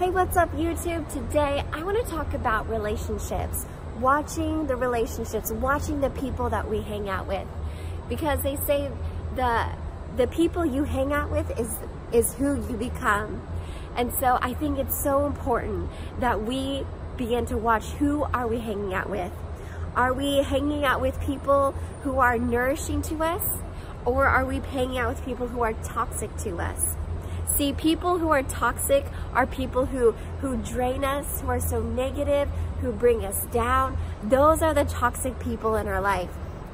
Hey, what's up YouTube? Today I want to talk about relationships. Watching the relationships, watching the people that we hang out with. Because they say the the people you hang out with is is who you become. And so I think it's so important that we begin to watch who are we hanging out with. Are we hanging out with people who are nourishing to us? Or are we hanging out with people who are toxic to us? See, people who are toxic are people who, who drain us, who are so negative, who bring us down. Those are the toxic people in our life.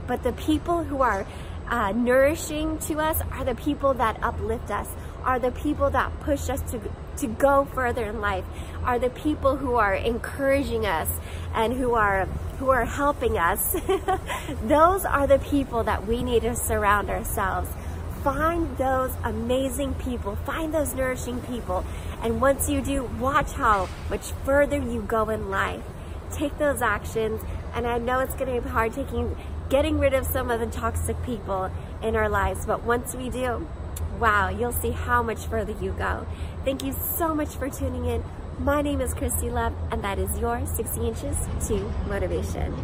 But the people who are uh, nourishing to us are the people that uplift us, are the people that push us to, to go further in life, are the people who are encouraging us and who are who are helping us. Those are the people that we need to surround ourselves. Find those amazing people, find those nourishing people, and once you do, watch how much further you go in life. Take those actions, and I know it's going to be hard taking getting rid of some of the toxic people in our lives. But once we do, wow, you'll see how much further you go. Thank you so much for tuning in. My name is Christy Love, and that is your 60 Inches to Motivation.